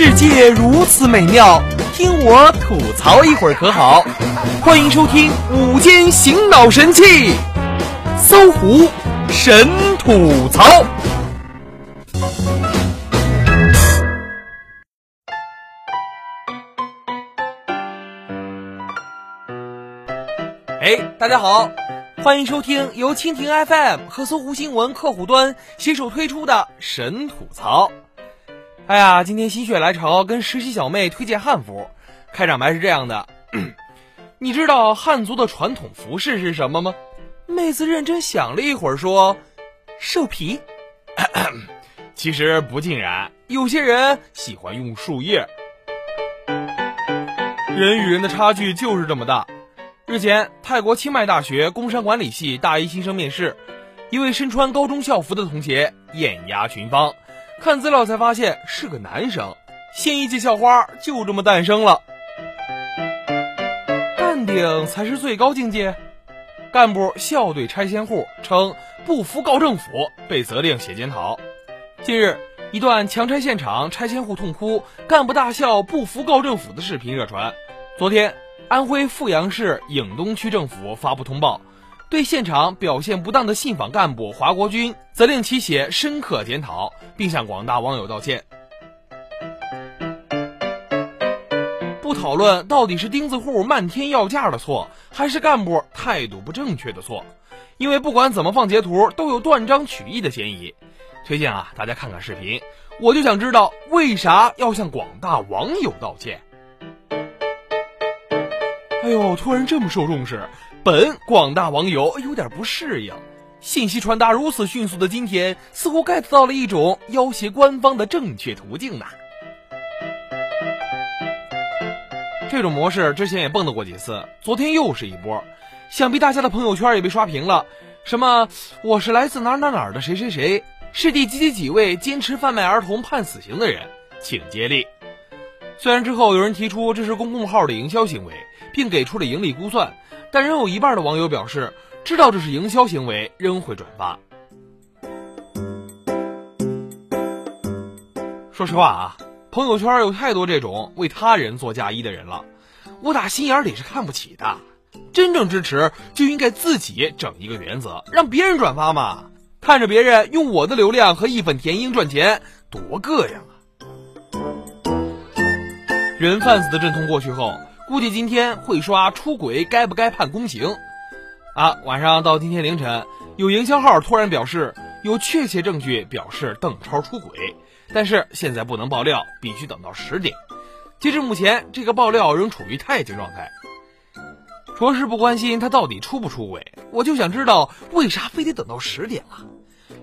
世界如此美妙，听我吐槽一会儿可好？欢迎收听午间醒脑神器，搜狐神吐槽。哎，大家好，欢迎收听由蜻蜓 FM 和搜狐新闻客户端携手推出的神吐槽。哎呀，今天心血来潮跟实习小妹推荐汉服，开场白是这样的：你知道汉族的传统服饰是什么吗？妹子认真想了一会儿说：兽皮。其实不尽然，有些人喜欢用树叶。人与人的差距就是这么大。日前，泰国清迈大学工商管理系大一新生面试，一位身穿高中校服的同学艳压群芳。看资料才发现是个男生，新一季校花就这么诞生了。淡定才是最高境界。干部笑对拆迁户称不服告政府，被责令写检讨。近日，一段强拆现场拆迁户痛哭、干部大笑不服告政府的视频热传。昨天，安徽阜阳市颍东区政府发布通报。对现场表现不当的信访干部华国军，责令其写深刻检讨，并向广大网友道歉。不讨论到底是钉子户漫天要价的错，还是干部态度不正确的错，因为不管怎么放截图，都有断章取义的嫌疑。推荐啊，大家看看视频，我就想知道为啥要向广大网友道歉。哎呦，突然这么受重视。本广大网友有点不适应，信息传达如此迅速的今天，似乎 get 到了一种要挟官方的正确途径呢。这种模式之前也蹦跶过几次，昨天又是一波，想必大家的朋友圈也被刷屏了。什么我是来自哪哪哪的谁谁谁，是第几几几位坚持贩卖儿童判死刑的人，请接力。虽然之后有人提出这是公共号的营销行为，并给出了盈利估算。但仍有一半的网友表示，知道这是营销行为，仍会转发。说实话啊，朋友圈有太多这种为他人做嫁衣的人了，我打心眼里是看不起的。真正支持就应该自己整一个原则，让别人转发嘛。看着别人用我的流量和义愤填膺赚钱，多膈应啊！人贩子的阵痛过去后。估计今天会刷出轨该不该判宫刑？啊，晚上到今天凌晨，有营销号突然表示有确切证据表示邓超出轨，但是现在不能爆料，必须等到十点。截至目前，这个爆料仍处于待定状态。着实不关心他到底出不出轨，我就想知道为啥非得等到十点了。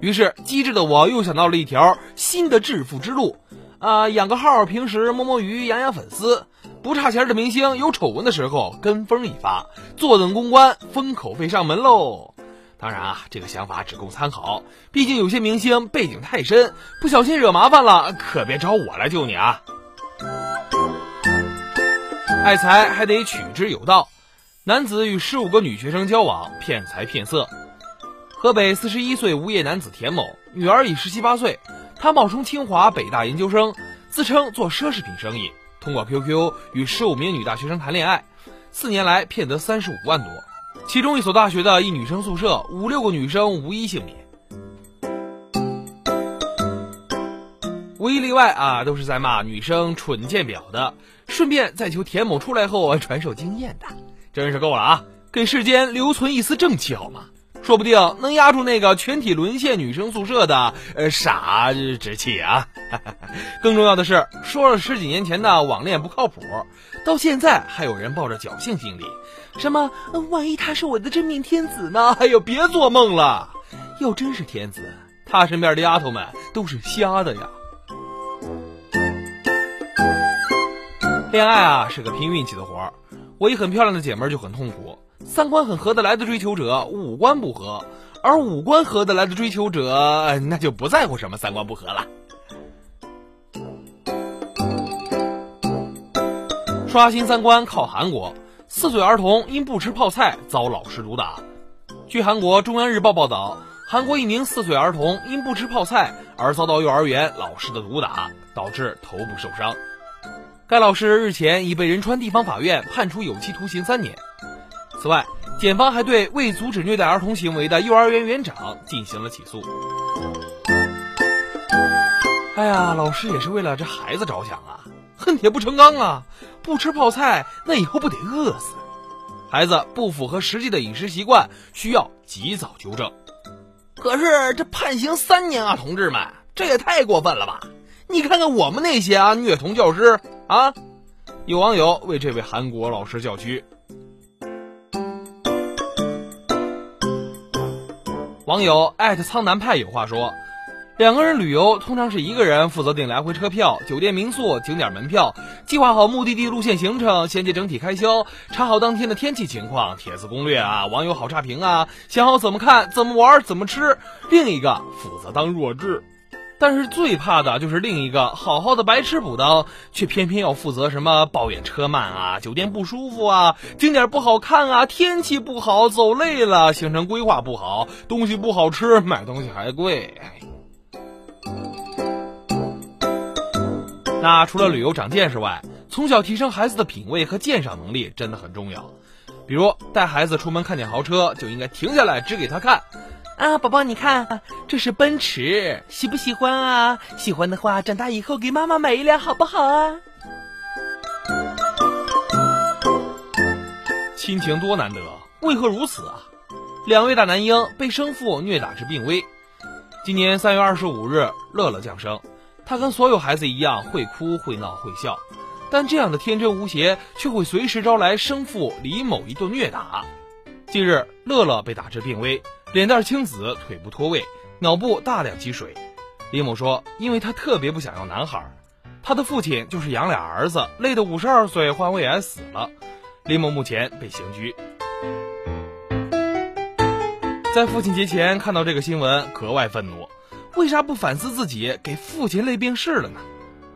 于是机智的我又想到了一条新的致富之路。啊，养个号，平时摸摸鱼，养养粉丝，不差钱的明星有丑闻的时候跟风一发，坐等公关，封口费上门喽。当然啊，这个想法只供参考，毕竟有些明星背景太深，不小心惹麻烦了，可别找我来救你啊。爱财还得取之有道，男子与十五个女学生交往，骗财骗色。河北四十一岁无业男子田某，女儿已十七八岁。他冒充清华、北大研究生，自称做奢侈品生意，通过 QQ 与十五名女大学生谈恋爱，四年来骗得三十五万多。其中一所大学的一女生宿舍，五六个女生无一幸免。无一例外啊，都是在骂女生蠢贱婊的，顺便再求田某出来后传授经验的，真是够了啊！给世间留存一丝正气好吗？说不定能压住那个全体沦陷女生宿舍的呃傻之气啊！更重要的是，说了十几年前的网恋不靠谱，到现在还有人抱着侥幸心理，什么万一他是我的真命天子呢？哎呦，别做梦了！要真是天子，他身边的丫头们都是瞎的呀。恋爱啊，是个拼运气的活儿，我一很漂亮的姐们就很痛苦。三观很合得来的追求者，五官不合；而五官合得来的追求者，那就不在乎什么三观不合了。刷新三观靠韩国，四岁儿童因不吃泡菜遭老师毒打。据韩国中央日报报道，韩国一名四岁儿童因不吃泡菜而遭到幼儿园老师的毒打，导致头部受伤。该老师日前已被仁川地方法院判处有期徒刑三年。此外，检方还对未阻止虐待儿童行为的幼儿园园长进行了起诉。哎呀，老师也是为了这孩子着想啊，恨铁不成钢啊！不吃泡菜，那以后不得饿死？孩子不符合实际的饮食习惯，需要及早纠正。可是这判刑三年啊，同志们，这也太过分了吧！你看看我们那些啊虐童教师啊！有网友为这位韩国老师叫屈。网友艾特苍南派有话说。两个人旅游通常是一个人负责订来回车票、酒店、民宿、景点门票，计划好目的地路线行程，衔接整体开销，查好当天的天气情况，帖子攻略啊，网友好差评啊，想好怎么看、怎么玩、怎么吃。另一个负责当弱智，但是最怕的就是另一个好好的白痴补刀，却偏偏要负责什么抱怨车慢啊、酒店不舒服啊、景点不好看啊、天气不好、走累了、行程规划不好、东西不好吃、买东西还贵。那除了旅游长见识外，从小提升孩子的品味和鉴赏能力真的很重要。比如带孩子出门看见豪车，就应该停下来指给他看。啊，宝宝你看，这是奔驰，喜不喜欢啊？喜欢的话，长大以后给妈妈买一辆好不好啊？亲情多难得，为何如此啊？两位大男婴被生父虐打至病危。今年三月二十五日，乐乐降生。他跟所有孩子一样会哭会闹会笑，但这样的天真无邪却会随时招来生父李某一顿虐打。近日，乐乐被打至病危，脸蛋青紫，腿部脱位，脑部大量积水。李某说：“因为他特别不想要男孩，他的父亲就是养俩儿子，累得五十二岁患胃癌死了。”李某目前被刑拘。在父亲节前看到这个新闻，格外愤怒。为啥不反思自己，给父亲累病逝了呢？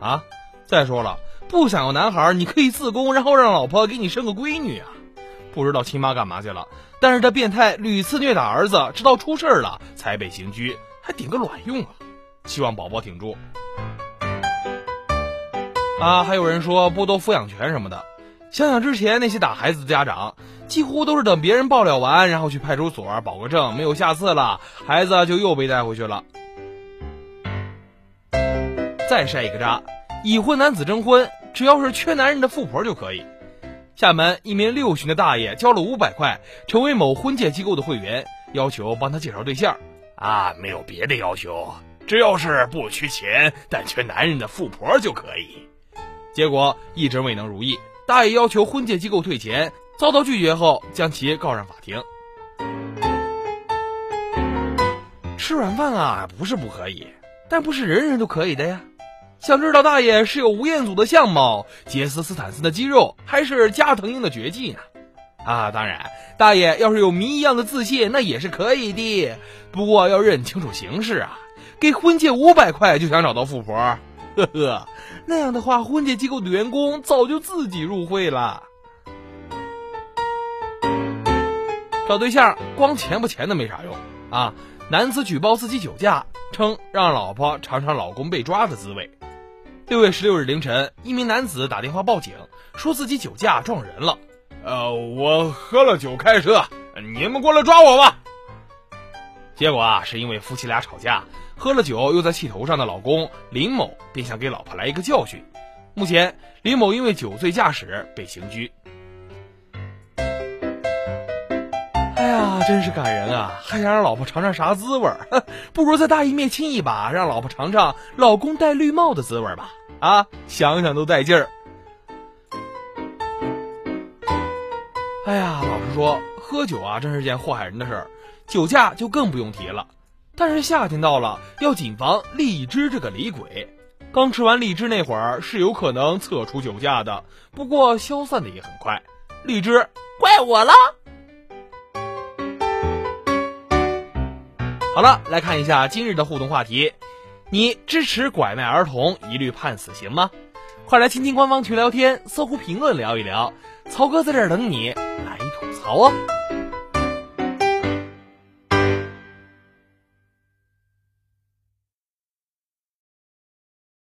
啊！再说了，不想要男孩，你可以自宫，然后让老婆给你生个闺女啊！不知道亲妈干嘛去了。但是这变态屡次虐打儿子，直到出事了才被刑拘，还顶个卵用啊！希望宝宝挺住。啊，还有人说剥夺抚养权什么的。想想之前那些打孩子的家长，几乎都是等别人爆料完，然后去派出所保个证，没有下次了，孩子就又被带回去了。再晒一个渣，已婚男子征婚，只要是缺男人的富婆就可以。厦门一名六旬的大爷交了五百块，成为某婚介机构的会员，要求帮他介绍对象。啊，没有别的要求，只要是不缺钱但缺男人的富婆就可以。结果一直未能如意，大爷要求婚介机构退钱，遭到拒绝后将其告上法庭。吃软饭啊，不是不可以，但不是人人都可以的呀。想知道大爷是有吴彦祖的相貌、杰斯斯坦森的肌肉，还是加藤鹰的绝技呢？啊，当然，大爷要是有谜一样的自信，那也是可以的。不过要认清楚形势啊！给婚介五百块就想找到富婆，呵呵，那样的话，婚介机构的员工早就自己入会了。找对象光钱不钱的没啥用啊！男子举报自己酒驾，称让老婆尝尝老公被抓的滋味。六月十六日凌晨，一名男子打电话报警，说自己酒驾撞人了。呃，我喝了酒开车，你们过来抓我吧。结果啊，是因为夫妻俩吵架，喝了酒又在气头上的老公林某便想给老婆来一个教训。目前，林某因为酒醉驾驶被刑拘。哎呀，真是感人啊！还想让老婆尝尝啥滋味儿？不如再大义灭亲一把，让老婆尝尝老公戴绿帽的滋味吧。啊，想想都带劲儿。哎呀，老实说，喝酒啊，真是件祸害人的事儿，酒驾就更不用提了。但是夏天到了，要谨防荔枝这个李鬼。刚吃完荔枝那会儿，是有可能测出酒驾的，不过消散的也很快。荔枝，怪我了。好了，来看一下今日的互动话题。你支持拐卖儿童一律判死刑吗？快来亲亲官方群聊天，搜狐评论聊一聊。曹哥在这儿等你来吐槽哦。